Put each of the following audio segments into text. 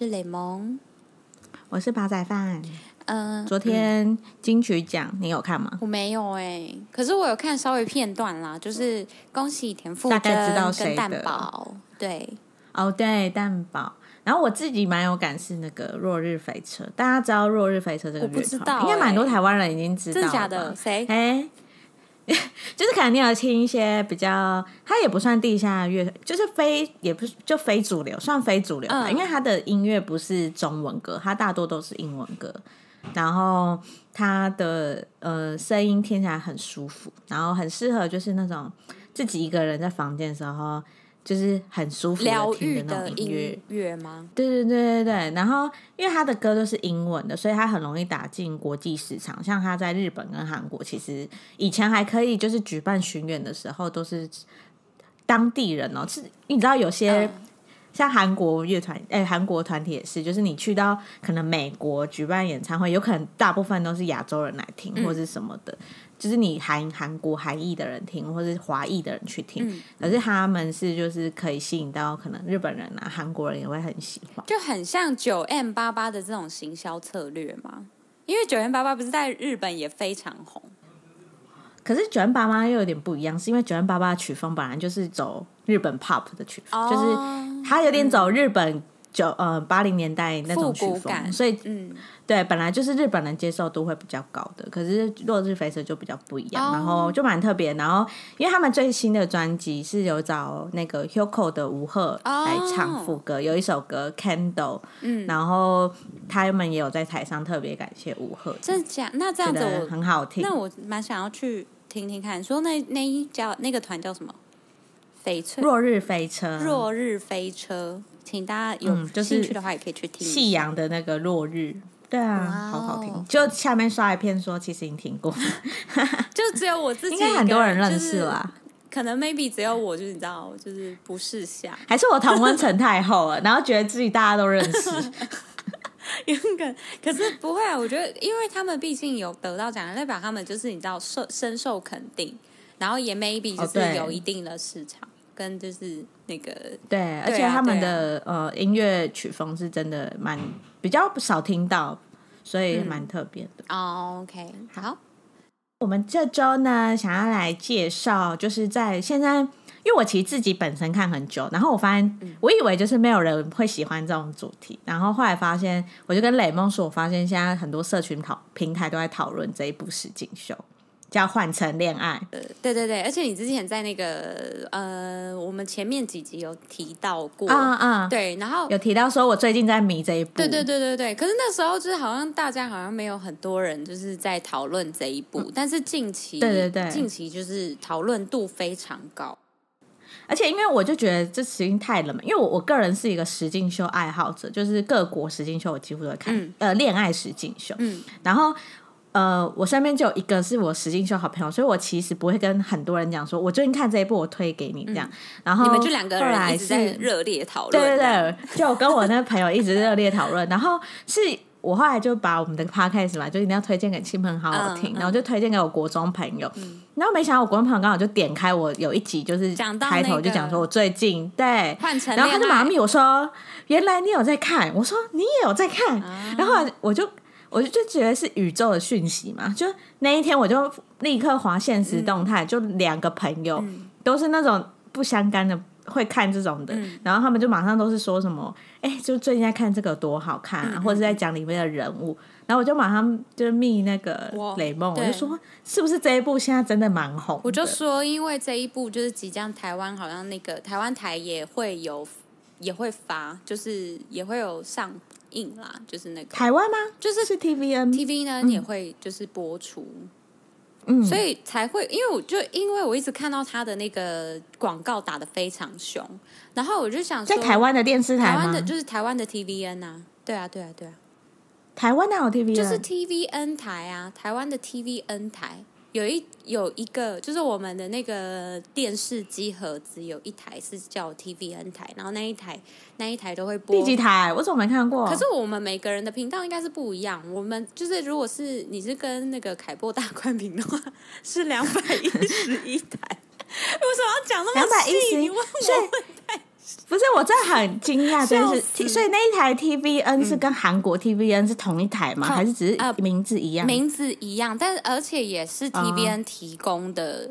是雷蒙，我是煲仔饭。嗯，昨天金曲奖你有看吗？我没有哎、欸，可是我有看稍微片段啦，就是恭喜田馥甄，大概知道谁的蛋堡，对，哦对，蛋宝。然后我自己蛮有感是那个落日飞车，大家知道落日飞车这个乐团？我不知道、欸，应该蛮多台湾人已经知道了，真的假的？谁？哎。就是可能你有听一些比较，它也不算地下乐，就是非也不是就非主流，算非主流吧。嗯、因为它的音乐不是中文歌，它大多都是英文歌。然后它的呃声音听起来很舒服，然后很适合就是那种自己一个人在房间的时候。就是很舒服的听的那种音乐乐吗？对对对对对。然后因为他的歌都是英文的，所以他很容易打进国际市场。像他在日本跟韩国，其实以前还可以，就是举办巡演的时候都是当地人哦。是，你知道有些、嗯、像韩国乐团，哎，韩国团体也是，就是你去到可能美国举办演唱会，有可能大部分都是亚洲人来听，或者是什么的。嗯就是你韩韩国韩裔的人听，或是华裔的人去听，嗯，可是他们是就是可以吸引到可能日本人啊、韩国人也会很喜欢，就很像九 M 八八的这种行销策略嘛。因为九 M 八八不是在日本也非常红，可是九 M 八八又有点不一样，是因为九 M 八八曲风本来就是走日本 pop 的曲风，哦，就是它有点走日本九呃八零年代那种曲风，所以嗯。对，本来就是日本人接受度会比较高的，可是落日飞车就比较不一样，oh. 然后就蛮特别。然后，因为他们最新的专辑是有找那个 Hyukoh 的吴赫来唱副歌，oh. 有一首歌 Candle，嗯，然后他们也有在台上特别感谢吴赫。真的假？那这样子我很好听。那我蛮想要去听听看。说那那一叫那个团叫什么？翡翠落日飞车。落日飞车，请大家有兴趣的话也可以去听。夕阳的那个落日。对啊，好好听。就下面刷一片说，其实已经听过，就只有我自己，应该很多人认识啦。可能 maybe 只有我，就是你知道，就是不识相，还是我唐温成太厚了，然后觉得自己大家都认识。勇敢可是不会啊，我觉得，因为他们毕竟有得到奖，代表他们就是你知道受深受肯定，然后也 maybe 就是有一定的市场，跟就是那个对，而且他们的呃音乐曲风是真的蛮。比较少听到，所以蛮特别的。哦、嗯 oh,，OK，好。我们这周呢，想要来介绍，就是在现在，因为我其实自己本身看很久，然后我发现，嗯、我以为就是没有人会喜欢这种主题，然后后来发现，我就跟雷梦说，我发现现在很多社群讨平台都在讨论这一部实景秀。叫换乘恋爱，呃，对对对，而且你之前在那个呃，我们前面几集有提到过，啊啊，对，然后有提到说我最近在迷这一部，对对对对对，可是那时候就是好像大家好像没有很多人就是在讨论这一部，嗯，但是近期，对对对，近期就是讨论度非常高，而且因为我就觉得这实境太冷门，因为我我个人是一个实境秀爱好者，就是各国实境秀我几乎都会看，嗯，呃，恋爱实境秀，嗯，然后。呃，我身边就有一个是我实境秀好朋友，所以我其实不会跟很多人讲说，我最近看这一部，我推给你这样。嗯、然后你们就两个人一直在热烈讨论，对对对，就我跟我那个朋友一直热烈讨论。然后是我后来就把我们的 podcast 嘛，就一定要推荐给亲朋好友听，然后就推荐给我国中朋友。嗯、然后没想到我国中朋友刚好就点开我有一集，就是开头就讲说我最近对，然后他就马上密我说，原来你有在看，我说你也有在看，嗯、然后我就。我就就觉得是宇宙的讯息嘛，就那一天我就立刻划现实动态，嗯、就两个朋友、嗯、都是那种不相干的会看这种的，嗯、然后他们就马上都是说什么，哎、欸，就最近在看这个多好看啊，嗯、或者是在讲里面的人物，然后我就马上就密那个雷梦，我就说是不是这一部现在真的蛮红？我就说因为这一部就是即将台湾好像那个台湾台也会有也会发，就是也会有上。印啦，就是那个台湾吗？就是是 TVN，TV 呢、嗯、也会就是播出，嗯，所以才会，因为我就因为我一直看到他的那个广告打得非常凶，然后我就想说，在台湾的电视台？台湾的就是台湾的 TVN 啊，对啊，对啊，对啊，台湾哪有 TVN？就是 TVN 台啊，台湾的 TVN 台。有一有一个，就是我们的那个电视机盒子，有一台是叫 TVN 台，然后那一台那一台都会播。第几台？我怎么没看过？可是我们每个人的频道应该是不一样。我们就是，如果是你是跟那个凯波大宽屏的话，是两百一十一台。为什么要讲那么细？你问我问太不是，我真的很惊讶，真是。所以那一台 TVN 是跟韩国 TVN 是同一台吗？还是只是名字一样？名字一样，但而且也是 TVN 提供的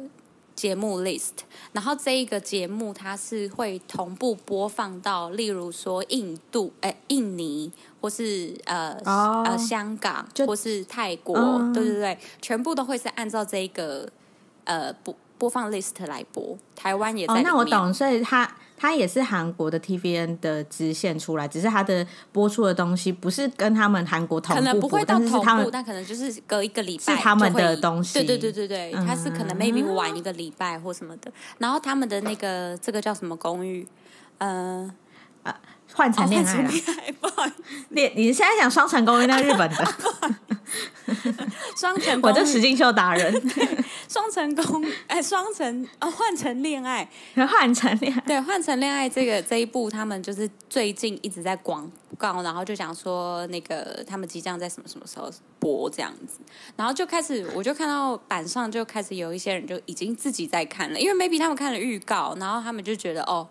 节目 list。然后这一个节目它是会同步播放到，例如说印度、哎印尼，或是呃呃香港，或是泰国，对对对，全部都会是按照这一个呃播播放 list 来播。台湾也在。那我懂，所以它。它也是韩国的 TVN 的支线出来，只是它的播出的东西不是跟他们韩国同步，可能不会到同步，但，但可能就是隔一个礼拜是他们的东西。对对对对对，它是可能 maybe 晚一个礼拜或什么的。嗯、然后他们的那个这个叫什么公寓？呃呃，换成恋爱，爱，不好意思，你你现在讲双层公寓，那日本的。双层，我这实境秀达人。双层公哎，双层啊，换成恋爱，换成恋爱，对，换成恋爱这个这一部，他们就是最近一直在广告，然后就讲说那个他们即将在什么什么时候播这样子，然后就开始我就看到板上就开始有一些人就已经自己在看了，因为 maybe 他们看了预告，然后他们就觉得哦。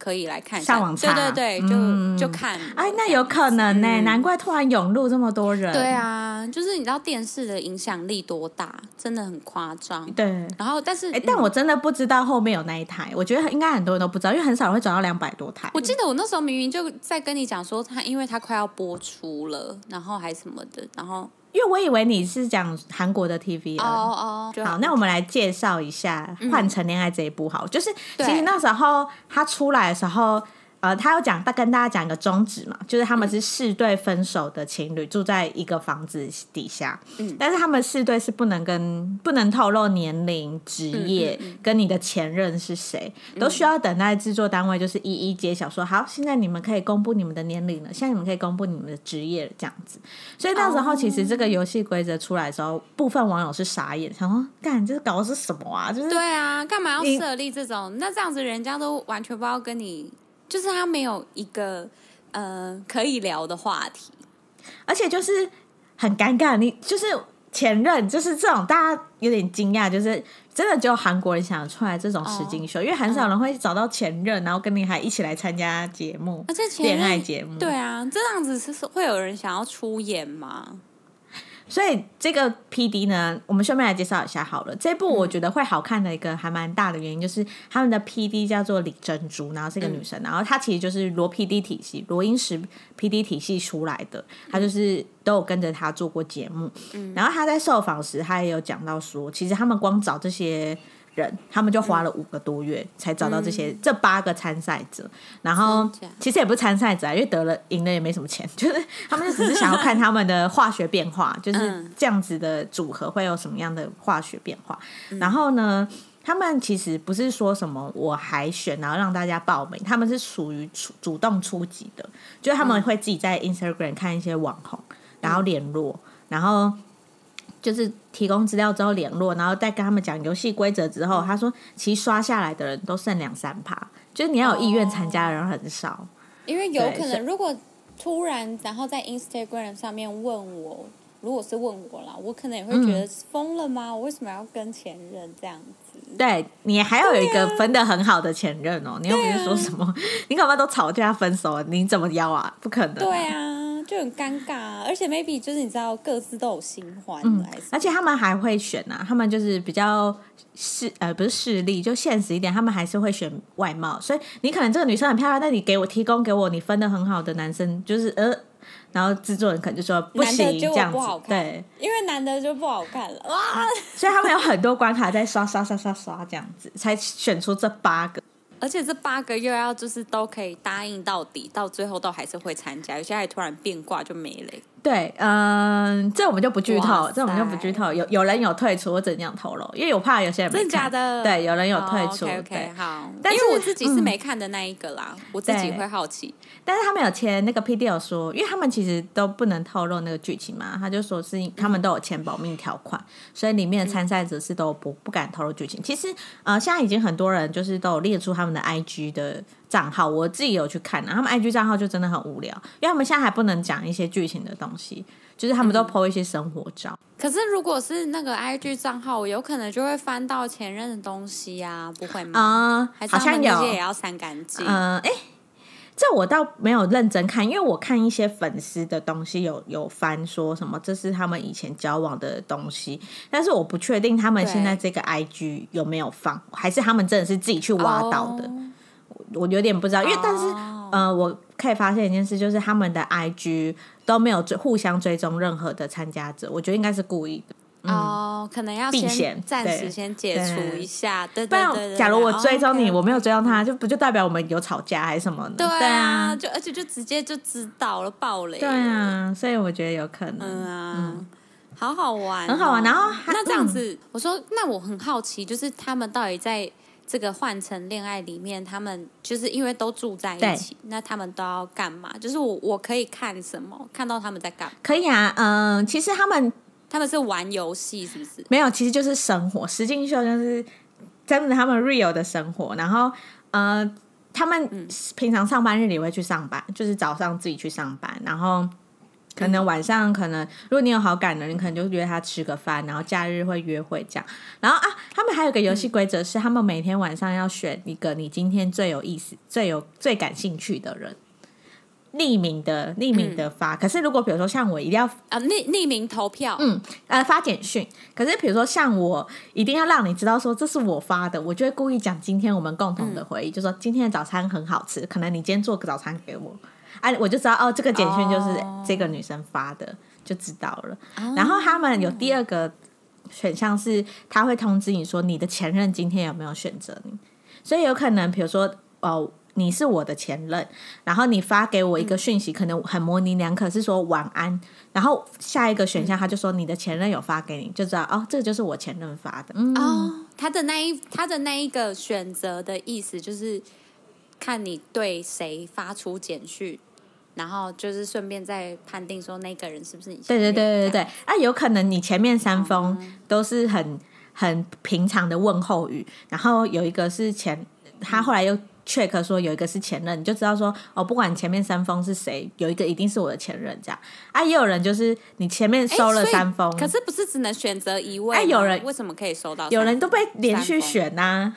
可以来看一下，上网查，对对对，就、嗯、就看。哎，那有可能呢、欸，嗯、难怪突然涌入这么多人。对啊，就是你知道电视的影响力多大，真的很夸张。对，然后但是，哎，但我真的不知道后面有那一台，我觉得应该很多人都不知道，因为很少人会转到两百多台。我记得我那时候明明就在跟你讲说，他因为他快要播出了，然后还什么的，然后。因为我以为你是讲韩国的 TV 哦哦，好，那我们来介绍一下《换成恋爱》这一部好，就是其实那时候他出来的时候。呃，他要讲，他跟大家讲一个宗旨嘛，就是他们是四对分手的情侣住在一个房子底下，嗯，但是他们四对是不能跟不能透露年龄、职业跟你的前任是谁，都需要等待制作单位就是一一揭晓，说好，现在你们可以公布你们的年龄了，现在你们可以公布你们的职业了，这样子。所以那时候其实这个游戏规则出来的时候，部分网友是傻眼，想说，干，这是搞的是什么啊？就是对啊，干嘛要设立这种？那这样子人家都完全不知道跟你。就是他没有一个呃可以聊的话题，而且就是很尴尬。你就是前任，就是这种大家有点惊讶，就是真的只有韩国人想出来这种实境秀，哦、因为很少人会找到前任，然后跟你还一起来参加节目，恋爱节目。对啊，这样子是会有人想要出演吗？所以这个 P D 呢，我们顺便来介绍一下好了。这部我觉得会好看的一个还蛮大的原因，就是他们的 P D 叫做李珍珠，然后是一个女生，然后她其实就是罗 P D 体系、罗英石 P D 体系出来的，她就是都有跟着她做过节目。然后她在受访时，她也有讲到说，其实他们光找这些。人，他们就花了五个多月才找到这些、嗯、这八个参赛者，然后其实也不是参赛者啊，因为得了赢了也没什么钱，就是他们就只是想要看他们的化学变化，就是这样子的组合会有什么样的化学变化。嗯、然后呢，他们其实不是说什么我海选然后让大家报名，他们是属于主主动出击的，就是他们会自己在 Instagram 看一些网红，然后联络，然后。就是提供资料之后联络，然后再跟他们讲游戏规则之后，他说其实刷下来的人都剩两三趴，就是你要有意愿参加的人很少。哦、因为有可能如果突然然后在 Instagram 上面问我，如果是问我啦，我可能也会觉得疯了吗？嗯、我为什么要跟前任这样子？对，你还要有一个分的很好的前任哦，啊、你又不是说什么，啊、你干嘛都吵架分手了，你怎么邀啊？不可能、啊。对啊。就很尴尬，啊而且 maybe 就是你知道各自都有新欢，嗯，而且他们还会选啊，他们就是比较势呃不是势利，就现实一点，他们还是会选外貌，所以你可能这个女生很漂亮，但你给我提供给我你分的很好的男生，就是呃，然后制作人可能就说不行这样子，对，因为男的就不好看了哇，所以他们有很多关卡在刷刷刷刷刷这样子，才选出这八个。而且这八个又要就是都可以答应到底，到最后都还是会参加，有些还突然变卦就没了。对，嗯，这我们就不剧透，塞这我们就不剧透。有有人有退出，我怎样透露？因为我怕有些人。真的假的？对，有人有退出。Oh, OK, 好。但是我自己是没看的那一个啦，嗯、我自己会好奇。但是他们有签那个 P D 有说，因为他们其实都不能透露那个剧情嘛，他就说是他们都有签保密条款，嗯、所以里面的参赛者是都不不敢透露剧情。其实呃，现在已经很多人就是都有列出他们的 I G 的。账号我自己有去看，他们 IG 账号就真的很无聊，因为他们现在还不能讲一些剧情的东西，就是他们都 po 一些生活照。嗯、可是如果是那个 IG 账号，我有可能就会翻到前任的东西呀、啊，不会吗？啊、嗯，好像有，也要删干净。嗯，哎、欸，这我倒没有认真看，因为我看一些粉丝的东西有有翻说什么这是他们以前交往的东西，但是我不确定他们现在这个 IG 有没有放，还是他们真的是自己去挖到的，我，我有点不知道。因为但是呃，我可以发现一件事，就是他们的 IG 都没有追互相追踪任何的参加者，我觉得应该是故意的。哦，可能要先暂时先解除一下，对对对。假如我追踪你，我没有追踪他，就不就代表我们有吵架还是什么呢？对啊，就而且就直接就知道了，爆雷。对啊，所以我觉得有可能。嗯啊，好好玩，很好玩。然后那这样子，我说，那我很好奇，就是他们到底在这个换成恋爱里面，他们就是因为都住在一起，那他们都要干嘛？就是我我可以看什么？看到他们在干嘛？可以啊，嗯，其实他们。他们是玩游戏，是不是？没有，其实就是生活。实境秀就是真的他们 real 的生活。然后，呃，他们平常上班日里会去上班，就是早上自己去上班，然后可能晚上可能如果你有好感的人，你可能就约他吃个饭，然后假日会约会这样。然后啊，他们还有个游戏规则是，他们每天晚上要选一个你今天最有意思、最有最感兴趣的人。匿名的，匿名的发。嗯、可是如果比如说像我一定要啊，匿匿名投票，嗯，呃，发简讯。可是比如说像我一定要让你知道说这是我发的，我就会故意讲今天我们共同的回忆，嗯、就说今天的早餐很好吃，可能你今天做个早餐给我，哎、啊，我就知道哦，这个简讯就是这个女生发的，哦、就知道了。哦、然后他们有第二个选项是，他会通知你说你的前任今天有没有选择你，所以有可能比如说哦。你是我的前任，然后你发给我一个讯息，嗯、可能很模棱两可，是说晚安。然后下一个选项，他就说你的前任有发给你，就知道哦，这个就是我前任发的。嗯、哦，他的那一他的那一个选择的意思，就是看你对谁发出简讯，然后就是顺便再判定说那个人是不是你前。对对对对对，啊，有可能你前面三封都是很很平常的问候语，然后有一个是前，他后来又。check 说有一个是前任，你就知道说哦，不管前面三封是谁，有一个一定是我的前任这样啊。也有人就是你前面收了三封，可是不是只能选择一位？哎，有人为什么可以收到？有人都被连续选呐、啊。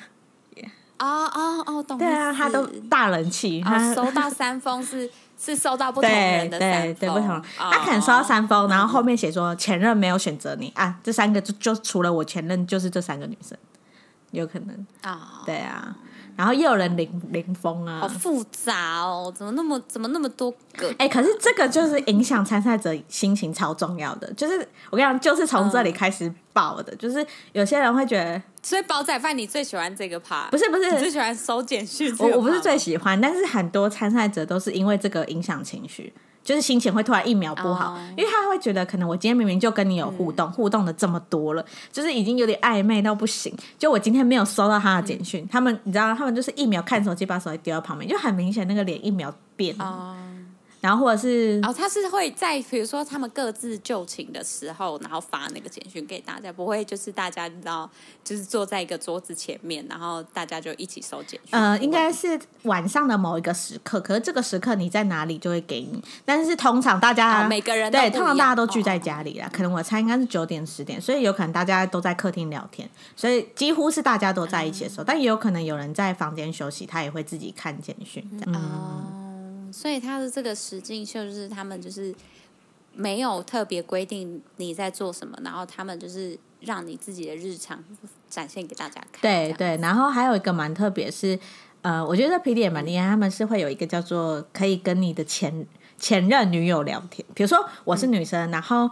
哦哦哦，懂。对啊，他都大人气，哦、他收到三封是 是收到不同人的三封，对对对，不同。他可能收到三封，然后后面写说前任没有选择你啊，这三个就就除了我前任就是这三个女生，有可能啊，哦、对啊。然后又有人领领封啊，好复杂哦，怎么那么怎么那么多个？哎，可是这个就是影响参赛者心情超重要的，就是我跟你讲，就是从这里开始爆的，嗯、就是有些人会觉得，所以煲仔饭你最喜欢这个趴？不是不是，你最喜欢收简讯？我我不是最喜欢，但是很多参赛者都是因为这个影响情绪。就是心情会突然一秒不好，oh. 因为他会觉得可能我今天明明就跟你有互动，嗯、互动的这么多了，就是已经有点暧昧到不行。就我今天没有收到他的简讯，嗯、他们你知道，他们就是一秒看手机，把手机丢到旁边，就很明显那个脸一秒变。Oh. 然后或者是，然后他是会在比如说他们各自就寝的时候，然后发那个简讯给大家，不会就是大家你知道，就是坐在一个桌子前面，然后大家就一起收简讯。呃，应该是晚上的某一个时刻，可是这个时刻你在哪里就会给你，但是通常大家、哦、每个人对，通常大家都聚在家里啦，哦、可能我猜应该是九点十点，所以有可能大家都在客厅聊天，所以几乎是大家都在一起的时候，嗯、但也有可能有人在房间休息，他也会自己看简讯。嗯。嗯所以他的这个实境秀就是他们就是没有特别规定你在做什么，然后他们就是让你自己的日常展现给大家看。对对，然后还有一个蛮特别是，呃，我觉得皮迪也蛮厉害，他们是会有一个叫做可以跟你的前前任女友聊天，比如说我是女生，嗯、然后。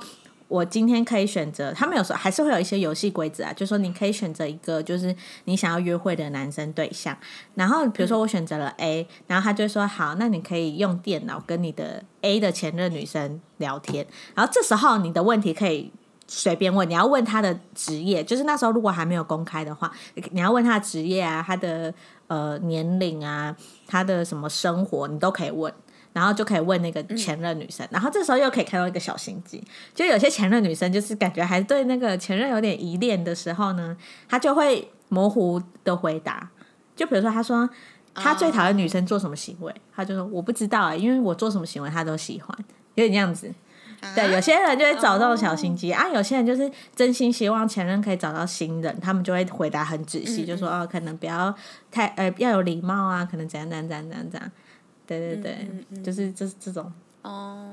我今天可以选择，他们有时候还是会有一些游戏规则啊，就说你可以选择一个就是你想要约会的男生对象，然后比如说我选择了 A，然后他就说好，那你可以用电脑跟你的 A 的前任女生聊天，然后这时候你的问题可以随便问，你要问他的职业，就是那时候如果还没有公开的话，你要问他的职业啊，他的呃年龄啊，他的什么生活，你都可以问。然后就可以问那个前任女生，嗯、然后这时候又可以看到一个小心机，就有些前任女生就是感觉还对那个前任有点依恋的时候呢，她就会模糊的回答，就比如说她说她最讨厌女生做什么行为，她、哦、就说我不知道啊，因为我做什么行为她都喜欢，有点这样子。啊、对，有些人就会找这种小心机、哦、啊，有些人就是真心希望前任可以找到新人，他们就会回答很仔细，嗯、就说哦，可能不要太呃要有礼貌啊，可能怎样怎样怎样怎样。对对对，嗯嗯嗯、就是这这种。哦，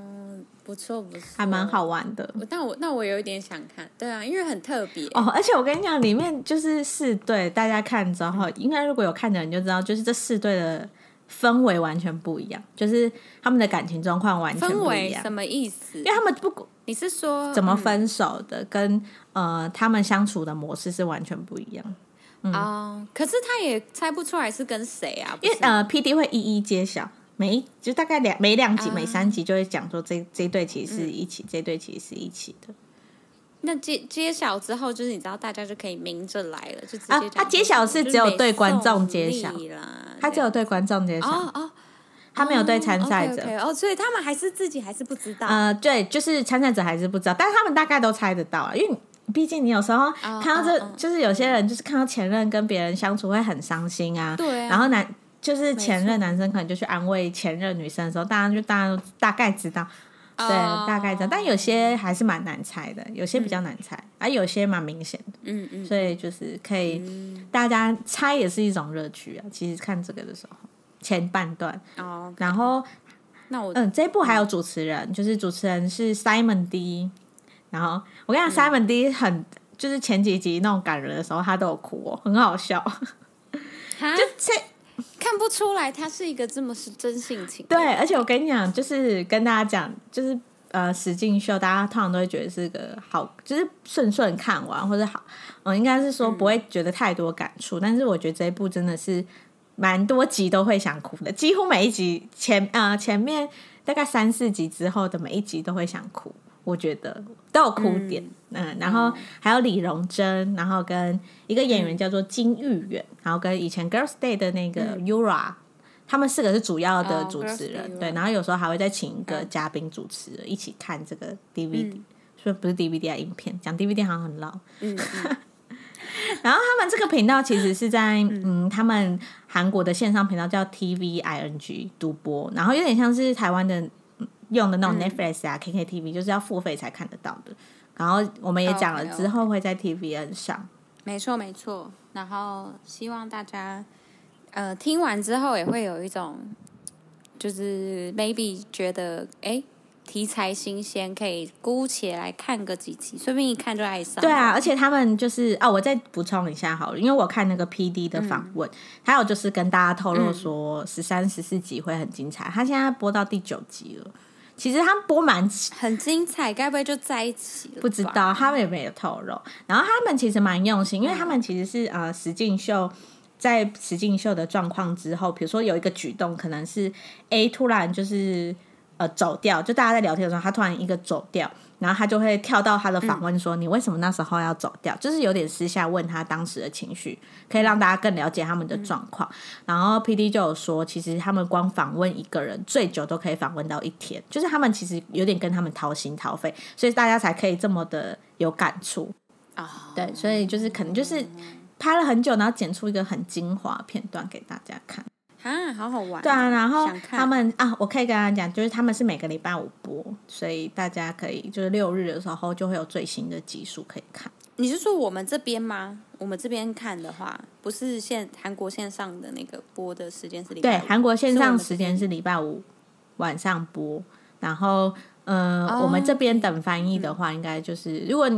不错不错，还蛮好玩的。但我那我有一点想看，对啊，因为很特别哦。而且我跟你讲，里面就是四对，大家看之后，应该如果有看的人就知道，就是这四对的氛围完全不一样，就是他们的感情状况完全不一样。什么意思？因为他们不，你是说怎么分手的，嗯、跟呃他们相处的模式是完全不一样。嗯、哦，可是他也猜不出来是跟谁啊？因为呃，P D 会一一揭晓。每一就大概两每两集、uh, 每三集就会讲说这这对其实是一起，嗯、这对其实是一起的。那揭揭晓之后，就是你知道大家就可以明着来了，就直接他揭晓是只有对观众揭晓啦，他只有对观众揭晓。哦哦，他没有对参赛者。哦，所以他们还是自己还是不知道。呃，对，就是参赛者还是不知道，但是他们大概都猜得到啊，因为毕竟你有时候看到这，uh, uh, uh, 就是有些人就是看到前任跟别人相处会很伤心啊。对啊。然后男。就是前任男生可能就去安慰前任女生的时候，大家就大家都大概知道，对，大概知道。但有些还是蛮难猜的，有些比较难猜，而有些蛮明显的。嗯嗯。所以就是可以，大家猜也是一种乐趣啊。其实看这个的时候，前半段哦，然后那我嗯，这一部还有主持人，就是主持人是 Simon D。然后我跟你讲，Simon D 很就是前几集那种感人的时候，他都有哭哦，很好笑。就这。出来他是一个这么是真性情。对，而且我跟你讲，就是跟大家讲，就是呃，实境秀，大家通常都会觉得是个好，就是顺顺看完或者好，嗯、应该是说不会觉得太多感触。但是我觉得这一部真的是蛮多集都会想哭的，几乎每一集前、呃、前面大概三四集之后的每一集都会想哭。我觉得都有哭点，嗯，嗯，然后还有李荣珍，然后跟一个演员叫做金玉媛，嗯、然后跟以前 Girls Day 的那个 Yura，、嗯、他们四个是主要的主持人，哦、对，然后有时候还会再请一个嘉宾主持人、嗯、一起看这个 DVD，说、嗯、不是 DVD 啊，影片，讲 DVD 好像很老，然后他们这个频道其实是在嗯，嗯，他们韩国的线上频道叫 TVING 独播，然后有点像是台湾的。用的那种 Netflix 啊、嗯、KKTV 就是要付费才看得到的。然后我们也讲了，之后会在 TVN 上。没错没错。然后希望大家呃听完之后也会有一种，就是 maybe 觉得哎题材新鲜，可以姑且来看个几集，说不定一看就爱上。对啊，而且他们就是哦，我再补充一下好了，因为我看那个 PD 的访问，还有、嗯、就是跟大家透露说十三十四集会很精彩，他现在播到第九集了。其实他们播蛮很精彩，该不会就在一起了？不知道，他们有没有透露。然后他们其实蛮用心，因为他们其实是呃实境秀，在实境秀的状况之后，比如说有一个举动，可能是 A 突然就是呃走掉，就大家在聊天的时候，他突然一个走掉。然后他就会跳到他的访问说：“你为什么那时候要走掉？”就是有点私下问他当时的情绪，可以让大家更了解他们的状况。然后 PD 就有说，其实他们光访问一个人最久都可以访问到一天，就是他们其实有点跟他们掏心掏肺，所以大家才可以这么的有感触啊。对，所以就是可能就是拍了很久，然后剪出一个很精华片段给大家看。啊，好好玩！对啊，然后他们啊，我可以跟他讲，就是他们是每个礼拜五播，所以大家可以就是六日的时候就会有最新的集数可以看。你是说我们这边吗？我们这边看的话，不是线韩国线上的那个播的时间是礼拜五？对，韩国线上时间是礼拜五晚上播。然后，嗯、我们这边等翻译的话，应该就是如果。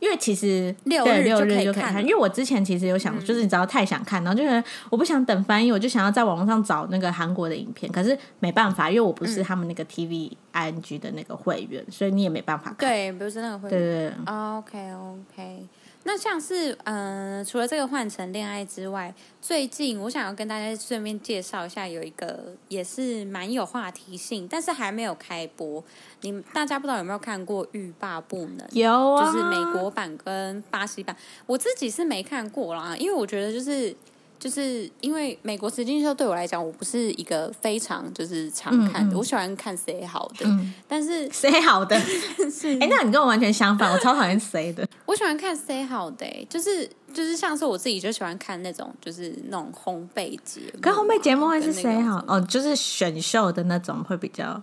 因为其实六日六日就可以看，因为我之前其实有想，就是你知道太想看，然后就是我不想等翻译，我就想要在网络上找那个韩国的影片，可是没办法，因为我不是他们那个 TV ING 的那个会员，所以你也没办法看。对，不是那个会员。对对对。OK OK。那像是嗯、呃，除了这个换乘恋爱之外，最近我想要跟大家顺便介绍一下，有一个也是蛮有话题性，但是还没有开播。你大家不知道有没有看过《欲罢不能》？有啊，就是美国版跟巴西版。我自己是没看过啦，因为我觉得就是。就是因为美国实境秀对我来讲，我不是一个非常就是常看的，嗯嗯、我喜欢看谁好的，嗯、但是谁好的？是。哎、欸，那你跟我完全相反，我超讨厌谁的，我喜欢看谁好的、欸，就是就是像是我自己就喜欢看那种就是那种烘焙节目，跟烘焙节目会是谁好？哦，就是选秀的那种会比较。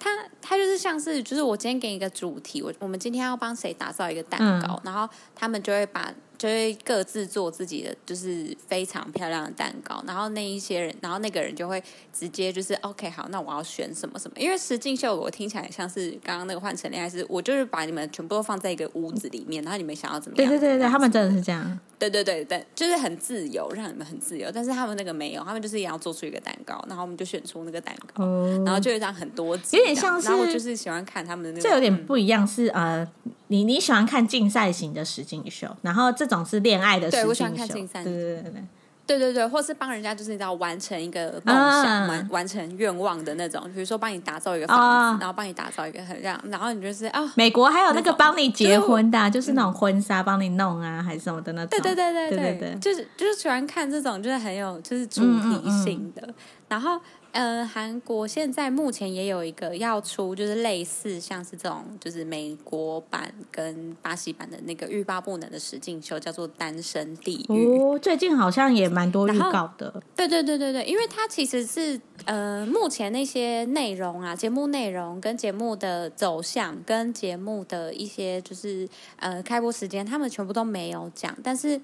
他他就是像是，就是我今天给你一个主题，我我们今天要帮谁打造一个蛋糕，嗯、然后他们就会把就会各自做自己的，就是非常漂亮的蛋糕。然后那一些人，然后那个人就会直接就是 OK，好，那我要选什么什么。因为实境秀我听起来像是刚刚那个换乘恋爱，是我就是把你们全部都放在一个屋子里面，然后你们想要怎么样？对对对对，他们真的是这样。对对对对，就是很自由，让你们很自由。但是他们那个没有，他们就是也要做出一个蛋糕，然后我们就选出那个蛋糕，哦、然后就会这样很多集，有点像是。然后我就是喜欢看他们的那个。这有点不一样，是呃，你你喜欢看竞赛型的实境秀，然后这种是恋爱的实境秀。对，我喜欢看金山。对对对对。对对对，或是帮人家就是你知道完成一个梦想、完、啊、完成愿望的那种，比如说帮你打造一个房子，啊、然后帮你打造一个很让，然后你就是啊，美国还有那个帮你结婚的、啊，就，是那种婚纱帮你弄啊，嗯、还是什么的那种。对对对对对对，对，就是就是喜欢看这种，就是很有就是主题性的，嗯嗯嗯然后。呃，韩国现在目前也有一个要出，就是类似像是这种，就是美国版跟巴西版的那个欲罢不能的实境秀，叫做《单身地狱》。哦，最近好像也蛮多预告的。对对对对对，因为它其实是呃，目前那些内容啊，节目内容跟节目的走向，跟节目的一些就是呃开播时间，他们全部都没有讲。但是，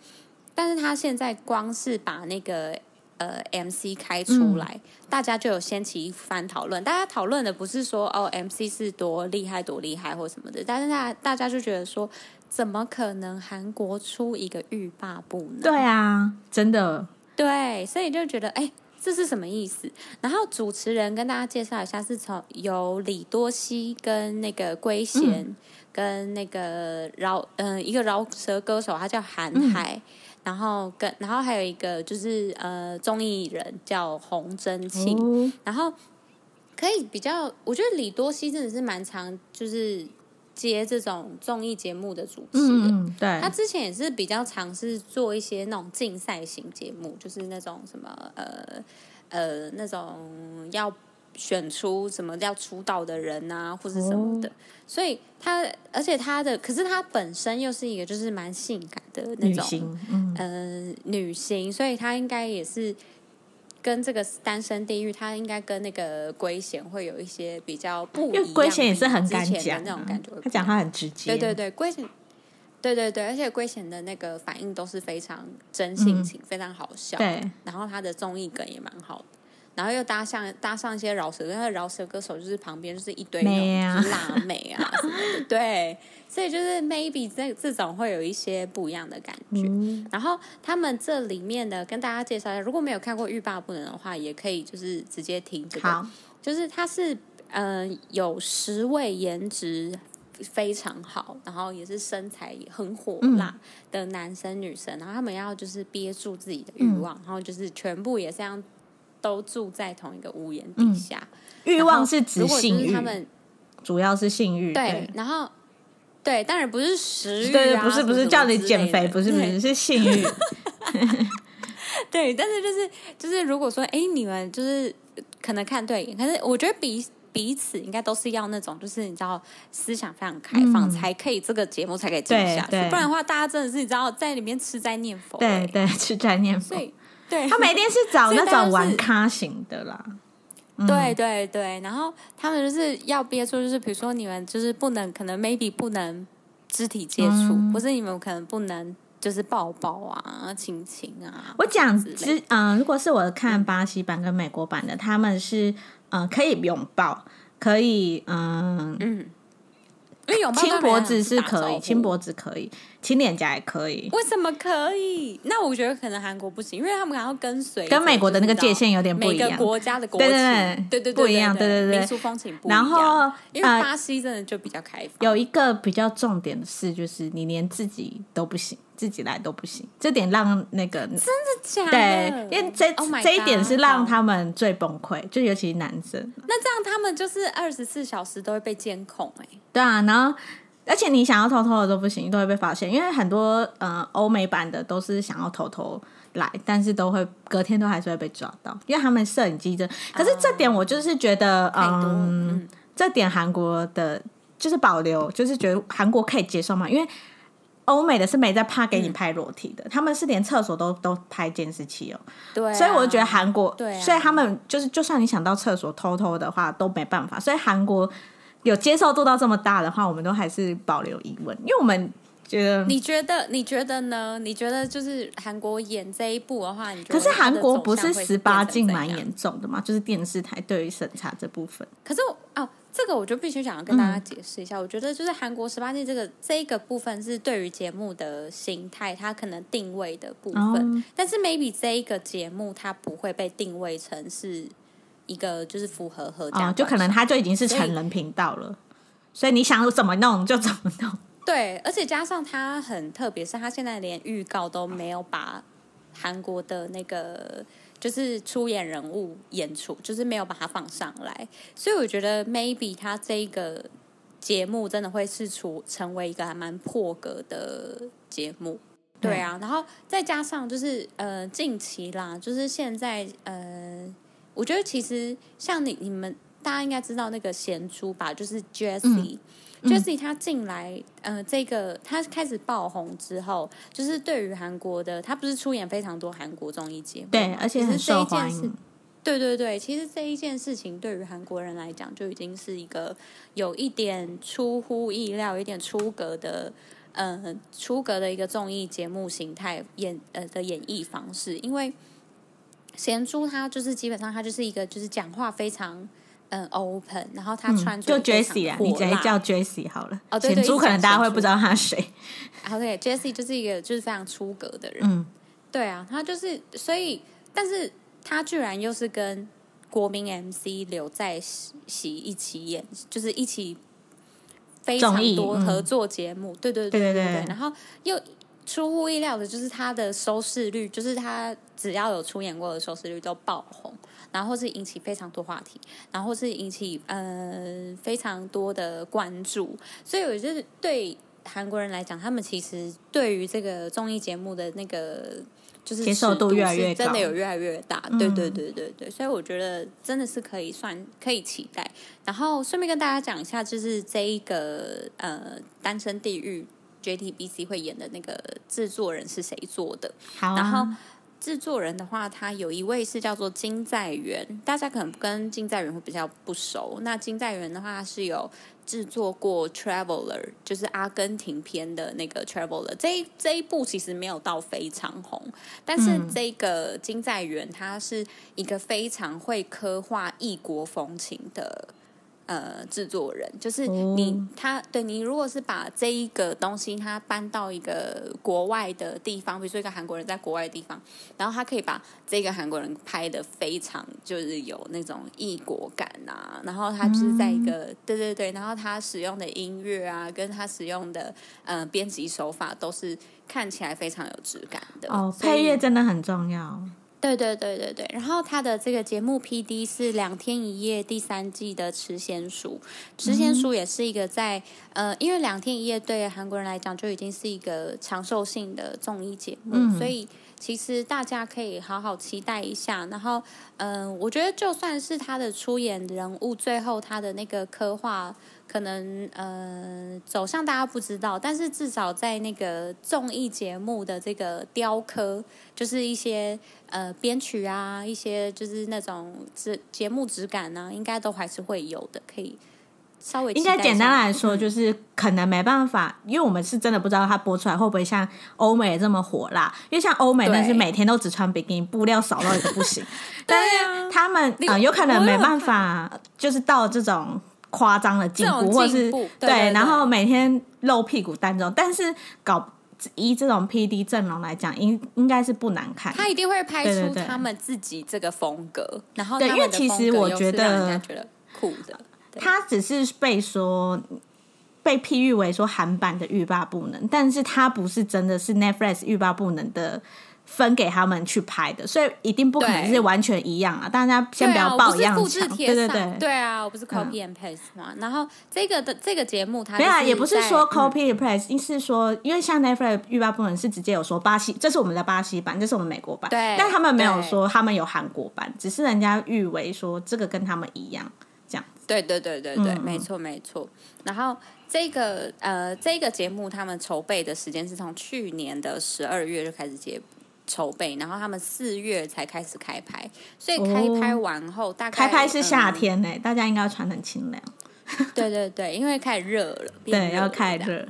但是他现在光是把那个。呃，MC 开出来，嗯，大家就有掀起一番讨论。大家讨论的不是说哦，MC 是多厉害多厉害或什么的，但是大家大家就觉得说，怎么可能韩国出一个欲罢不能？对啊，真的。对，所以就觉得哎，这是什么意思？然后主持人跟大家介绍一下，是从有李多熙跟那个圭贤，嗯，跟那个饶嗯、呃、一个饶舌歌手，他叫韩海。嗯然后跟然后还有一个就是呃综艺人叫洪真庆，哦，然后可以比较，我觉得李多熙真的是蛮常就是接这种综艺节目的主持人，嗯，对，他之前也是比较尝试做一些那种竞赛型节目，就是那种什么呃呃那种要。选出什么要出道的人啊，或者什么的，哦、所以他，而且他的，可是他本身又是一个就是蛮性感的那种嗯、呃，女星，所以他应该也是跟这个单身地狱，他应该跟那个圭贤会有一些比较不一样，因为圭贤也是很敢讲的那种感觉，他讲话很直接，对对对，圭贤，对对对，而且圭贤的那个反应都是非常真性情，嗯、非常好笑，对，然后他的综艺梗也蛮好的。然后又搭上搭上一些饶舌，因为饶舌歌手就是旁边就是一堆那种辣妹啊 什么的，对，所以就是 maybe 这这种会有一些不一样的感觉。嗯、然后他们这里面的跟大家介绍一下，如果没有看过《欲罢不能》的话，也可以就是直接听这个。好，就是他是嗯、呃、有十位颜值非常好，然后也是身材很火辣的男生女生，嗯、然后他们要就是憋住自己的欲望，嗯、然后就是全部也是这样。都住在同一个屋檐底下，欲、嗯、望是指性欲，他们主要是性欲。对，对，然后对，当然不是食欲、啊，对对，不是不是叫你减肥，不是不是是性欲。对，但是就是就是，如果说哎，你们就是可能看对眼，可是我觉得彼彼此应该都是要那种，就是你知道思想非常开放，嗯、才可以这个节目才可以进下去，不然的话，大家真的是你知道在里面吃斋念佛，对对，吃斋念佛。对，他们一定是找那种玩咖型的啦。对对对，然后他们就是要憋出，就是比如说你们就是不能，可能 maybe 不能肢体接触，嗯、或是你们可能不能就是抱抱啊、亲亲啊。我讲之嗯、呃，如果是我看巴西版跟美国版的，他们是嗯、呃、可以拥抱，可以嗯、呃、嗯。因为有亲脖子是可以，亲脖子可以，亲脸颊也可以。为什么可以？那我觉得可能韩国不行，因为他们还要跟随，跟美国的那个界限有点不一样。每个国家的国情，对对对，不一样，对对对，民俗风情不一样。然后，因为巴西真的就比较开放。有一个比较重点的事，就是你连自己都不行。自己来都不行，这点让那个真的假的？对，因为这、oh、这一点是让他们最崩溃，就尤其是男生。那这样他们就是二十四小时都会被监控哎、欸。对啊，然后而且你想要偷偷的都不行，都会被发现。因为很多呃欧美版的都是想要偷偷来，但是都会隔天都还是会被抓到，因为他们摄影机这。可是这点我就是觉得，嗯，嗯这点韩国的就是保留，就是觉得韩国可以接受嘛，因为。欧美的是没在怕给你拍裸体的，嗯、他们是连厕所都都拍监视器哦。对、啊，所以我就觉得韩国，对、啊，所以他们就是，就算你想到厕所偷偷的话都没办法。所以韩国有接受度到这么大的话，我们都还是保留疑问，因为我们觉得你觉得你觉得呢？你觉得就是韩国演这一部的话，你可是韩国不是十八禁蛮严重的嘛？就是电视台对于审查这部分。可是哦，这个我就必须想要跟大家解释一下。嗯、我觉得就是韩国十八禁这个这一个部分是对于节目的形态，它可能定位的部分。哦、但是 maybe 这一个节目它不会被定位成是一个就是符合合家、哦，就可能它就已经是成人频道了。所以你想怎么弄就怎么弄。对，而且加上它很特别，是它现在连预告都没有把韩国的那个就是出演人物演出，就是没有把它放上来。所以我觉得 maybe 他这一个节目真的会是出成为一个还蛮破格的节目。对啊，然后再加上就是呃近期啦，就是现在呃，我觉得其实像你你们。大家应该知道那个贤珠吧，就是嗯、Jessie 他进来，呃，这个他开始爆红之后，就是对于韩国的，他不是出演非常多韩国综艺节目，对，而且很受欢迎。对对对，其实这一件事情对于韩国人来讲，就已经是一个有一点出乎意料、有一点出格的，呃，出格的一个综艺节目形态演呃的演绎方式。因为贤珠他就是基本上他就是一个就是讲话非常。嗯，open，然后他穿就 Jessie 啊，你直接叫 Jessie 好了。哦，对对，可能大家会不知道他谁。OK，Jessie 就是一个就是非常出格的人。嗯，对啊，他就是所以，但是他居然又是跟国民 MC 刘在熙一起演，就是一起非常多合作节目。对对对对对，对，然后又。出乎意料的就是他的收视率，就是他只要有出演过的收视率都爆红，然后是引起非常多话题，然后是引起呃非常多的关注，所以我觉得对韩国人来讲，他们其实对于这个综艺节目的那个就是接受度越来越高，真的有越来越大。对对对对对，所以我觉得真的是可以算可以期待。然后顺便跟大家讲一下，就是这一个呃单身地狱。JTBC 会演的那个制作人是谁做的？好啊、然后制作人的话，他有一位是叫做金在元，大家可能跟金在元会比较不熟。那金在元的话是有制作过《Traveler》，就是阿根廷片的那个《Traveler》。这一这一部其实没有到非常红，但是这个金在元他是一个非常会刻画异国风情的。呃，制作人就是你，哦、他对你，如果是把这一个东西，他搬到一个国外的地方，比如说一个韩国人在国外的地方，然后他可以把这个韩国人拍的非常就是有那种异国感啊，然后他就是在一个、嗯、对对对，然后他使用的音乐啊，跟他使用的呃编辑手法都是看起来非常有质感的哦，配乐真的很重要。对对对对对，然后他的这个节目 PD 是《两天一夜》第三季的池贤淑，池贤淑也是一个在呃，因为《两天一夜》对韩国人来讲就已经是一个长寿性的综艺节目，嗯、所以其实大家可以好好期待一下。然后，嗯、我觉得就算是他的出演人物，最后他的那个刻画。可能呃走向大家不知道，但是至少在那个综艺节目的这个雕刻，就是一些呃编曲啊，一些就是那种节节目质感呢、啊，应该都还是会有的。可以稍微应该简单来说，就是可能没办法，因为我们是真的不知道它播出来会不会像欧美这么火辣。因为像欧美那是每天都只穿比基尼，布料少到一个不行。但是他们啊、呃，有可能没办法，就是到这种。夸张的进步，或是对，然后每天露屁股单中，但是搞以这种 PD 阵容来讲，应应该是不难看。他一定会拍出他们自己这个风格，对对对，然后对，因为其实我觉得觉得酷的，他只是被说被譬喻为说韩版的欲罢不能，但是他不是真的是 Netflix 欲罢不能的。分给他们去拍的，所以一定不可能是完全一样啊！大家先不要抱一样强，对对对，对啊，我不是 copy and paste 嘛。嗯、然后这个的这个节目它，对啊，也不是说 copy and paste，是说因为像 Netflix 欲罢不能是直接有说巴西，这是我们的巴西版，这是我们美国版，对，但他们没有说他们有韩国版，只是人家誉为说这个跟他们一样。对对对对对，嗯、没错没错。然后这个呃这个节目他们筹备的时间是从去年的十二月就开始接。筹备，然后他们四月才开始开拍，所以开拍完后，大概开拍是夏天呢，嗯、大家应该要穿很清凉。对对对，因为开始热了，对，要开热。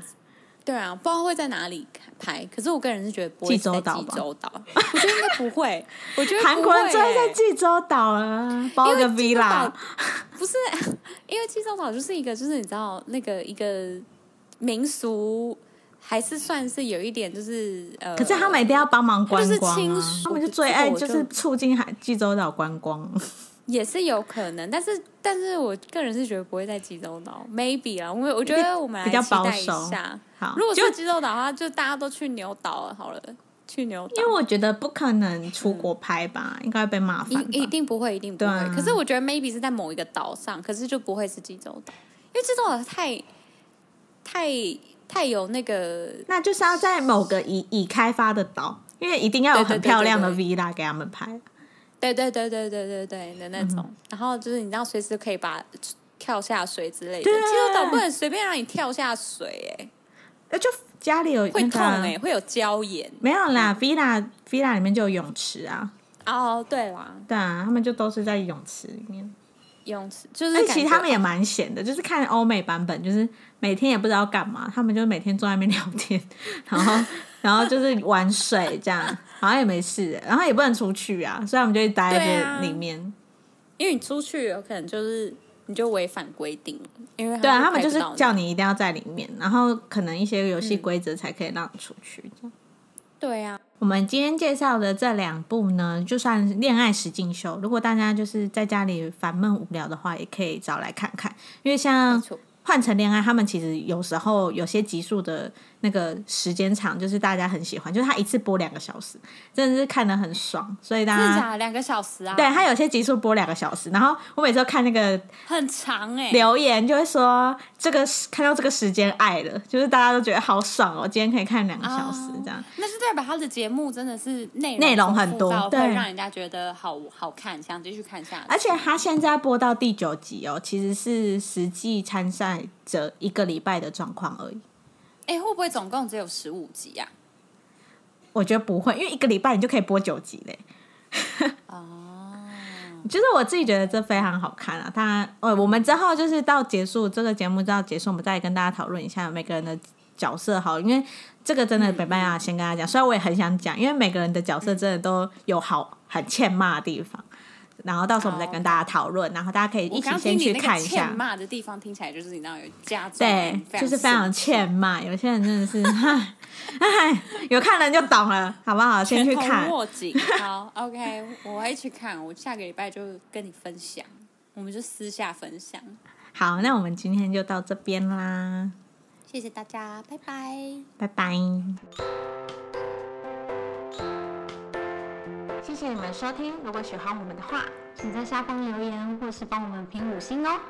对啊，不知道会在哪里拍。可是我个人是觉得不会在济州岛，我觉得应该不会。我觉得韩国人最会在济州岛啊，包个 villa。不是，因为济州岛就是一个，就是你知道那个一个民俗，还是算是有一点，就是呃。可是他们一定要帮忙观光啊，就是亲他们就最爱就是促进海济州岛观光。也是有可能，但是但是我个人是觉得不会在济州岛，maybe 啊，我我觉得我们来期待一下。好，如果是济州岛的话，就大家都去牛岛了，好了，去牛岛。因为我觉得不可能出国拍吧，嗯、应该会被骂翻。一定不会，一定不会。啊、可是我觉得 maybe 是在某一个岛上，可是就不会是济州岛，因为济州岛太太太有那个，那就是要在某个已已开发的岛，因为一定要有很漂亮的 villa 给他们拍。对对对对对对对的那种，嗯、然后就是你知道随时可以把跳下水之类的。济州岛不能随便让你跳下水哎、欸，就家里有、那个、会痛哎、欸，会有胶盐。没有啦，villa villa 里面就有泳池啊。哦，对啦，对啊，他们就都是在泳池里面。泳池就是，其实他们也蛮闲的，就是看欧美版本，就是每天也不知道干嘛，他们就每天坐在那边聊天，然后 然后就是玩水这样。好像也没事，然后也不能出去啊，所以我们就待在里面。啊、因为你出去有可能就是你就违反规定，因为对啊，他们就是叫你一定要在里面，然后可能一些游戏规则才可以让你出去。嗯、对啊，我们今天介绍的这两部呢，就算恋爱实境秀，如果大家就是在家里烦闷无聊的话，也可以找来看看，因为像换成恋爱，他们其实有时候有些集数的。那个时间长，就是大家很喜欢，就是他一次播两个小时，真的是看得很爽，所以大家两个小时啊，对他有些集数播两个小时，然后我每次都看那个很长哎，留言就会说这个看到这个时间爱了，就是大家都觉得好爽哦，今天可以看两个小时这样，哦、那是代表他的节目真的是内内容很多，对，会让人家觉得好好看，想继续看下去。而且他现在播到第九集哦，其实是实际参赛者一个礼拜的状况而已。哎，会不会总共只有十五集呀？我觉得不会，因为一个礼拜你就可以播九集嘞。哦，就是我自己觉得这非常好看啊！他，呃，我们之后就是到结束这个节目，到结束，我们再跟大家讨论一下每个人的角色好，因为这个真的没办法先跟大家讲。虽然我也很想讲，因为每个人的角色真的都有好很欠骂的地方。然后到时候我们再跟大家讨论，然后大家可以一起先去看一下。欠骂的地方听起来就是你知道有加对，就是非常欠骂。有些人真的是，哎，有看人就懂了，好不好？先去看。握紧，好，OK，我会去看。我下个礼拜就跟你分享，我们就私下分享。好，那我们今天就到这边啦。谢谢大家，拜拜，拜拜。谢谢你们收听，如果喜欢我们的话，请在下方留言或是帮我们评五星哦。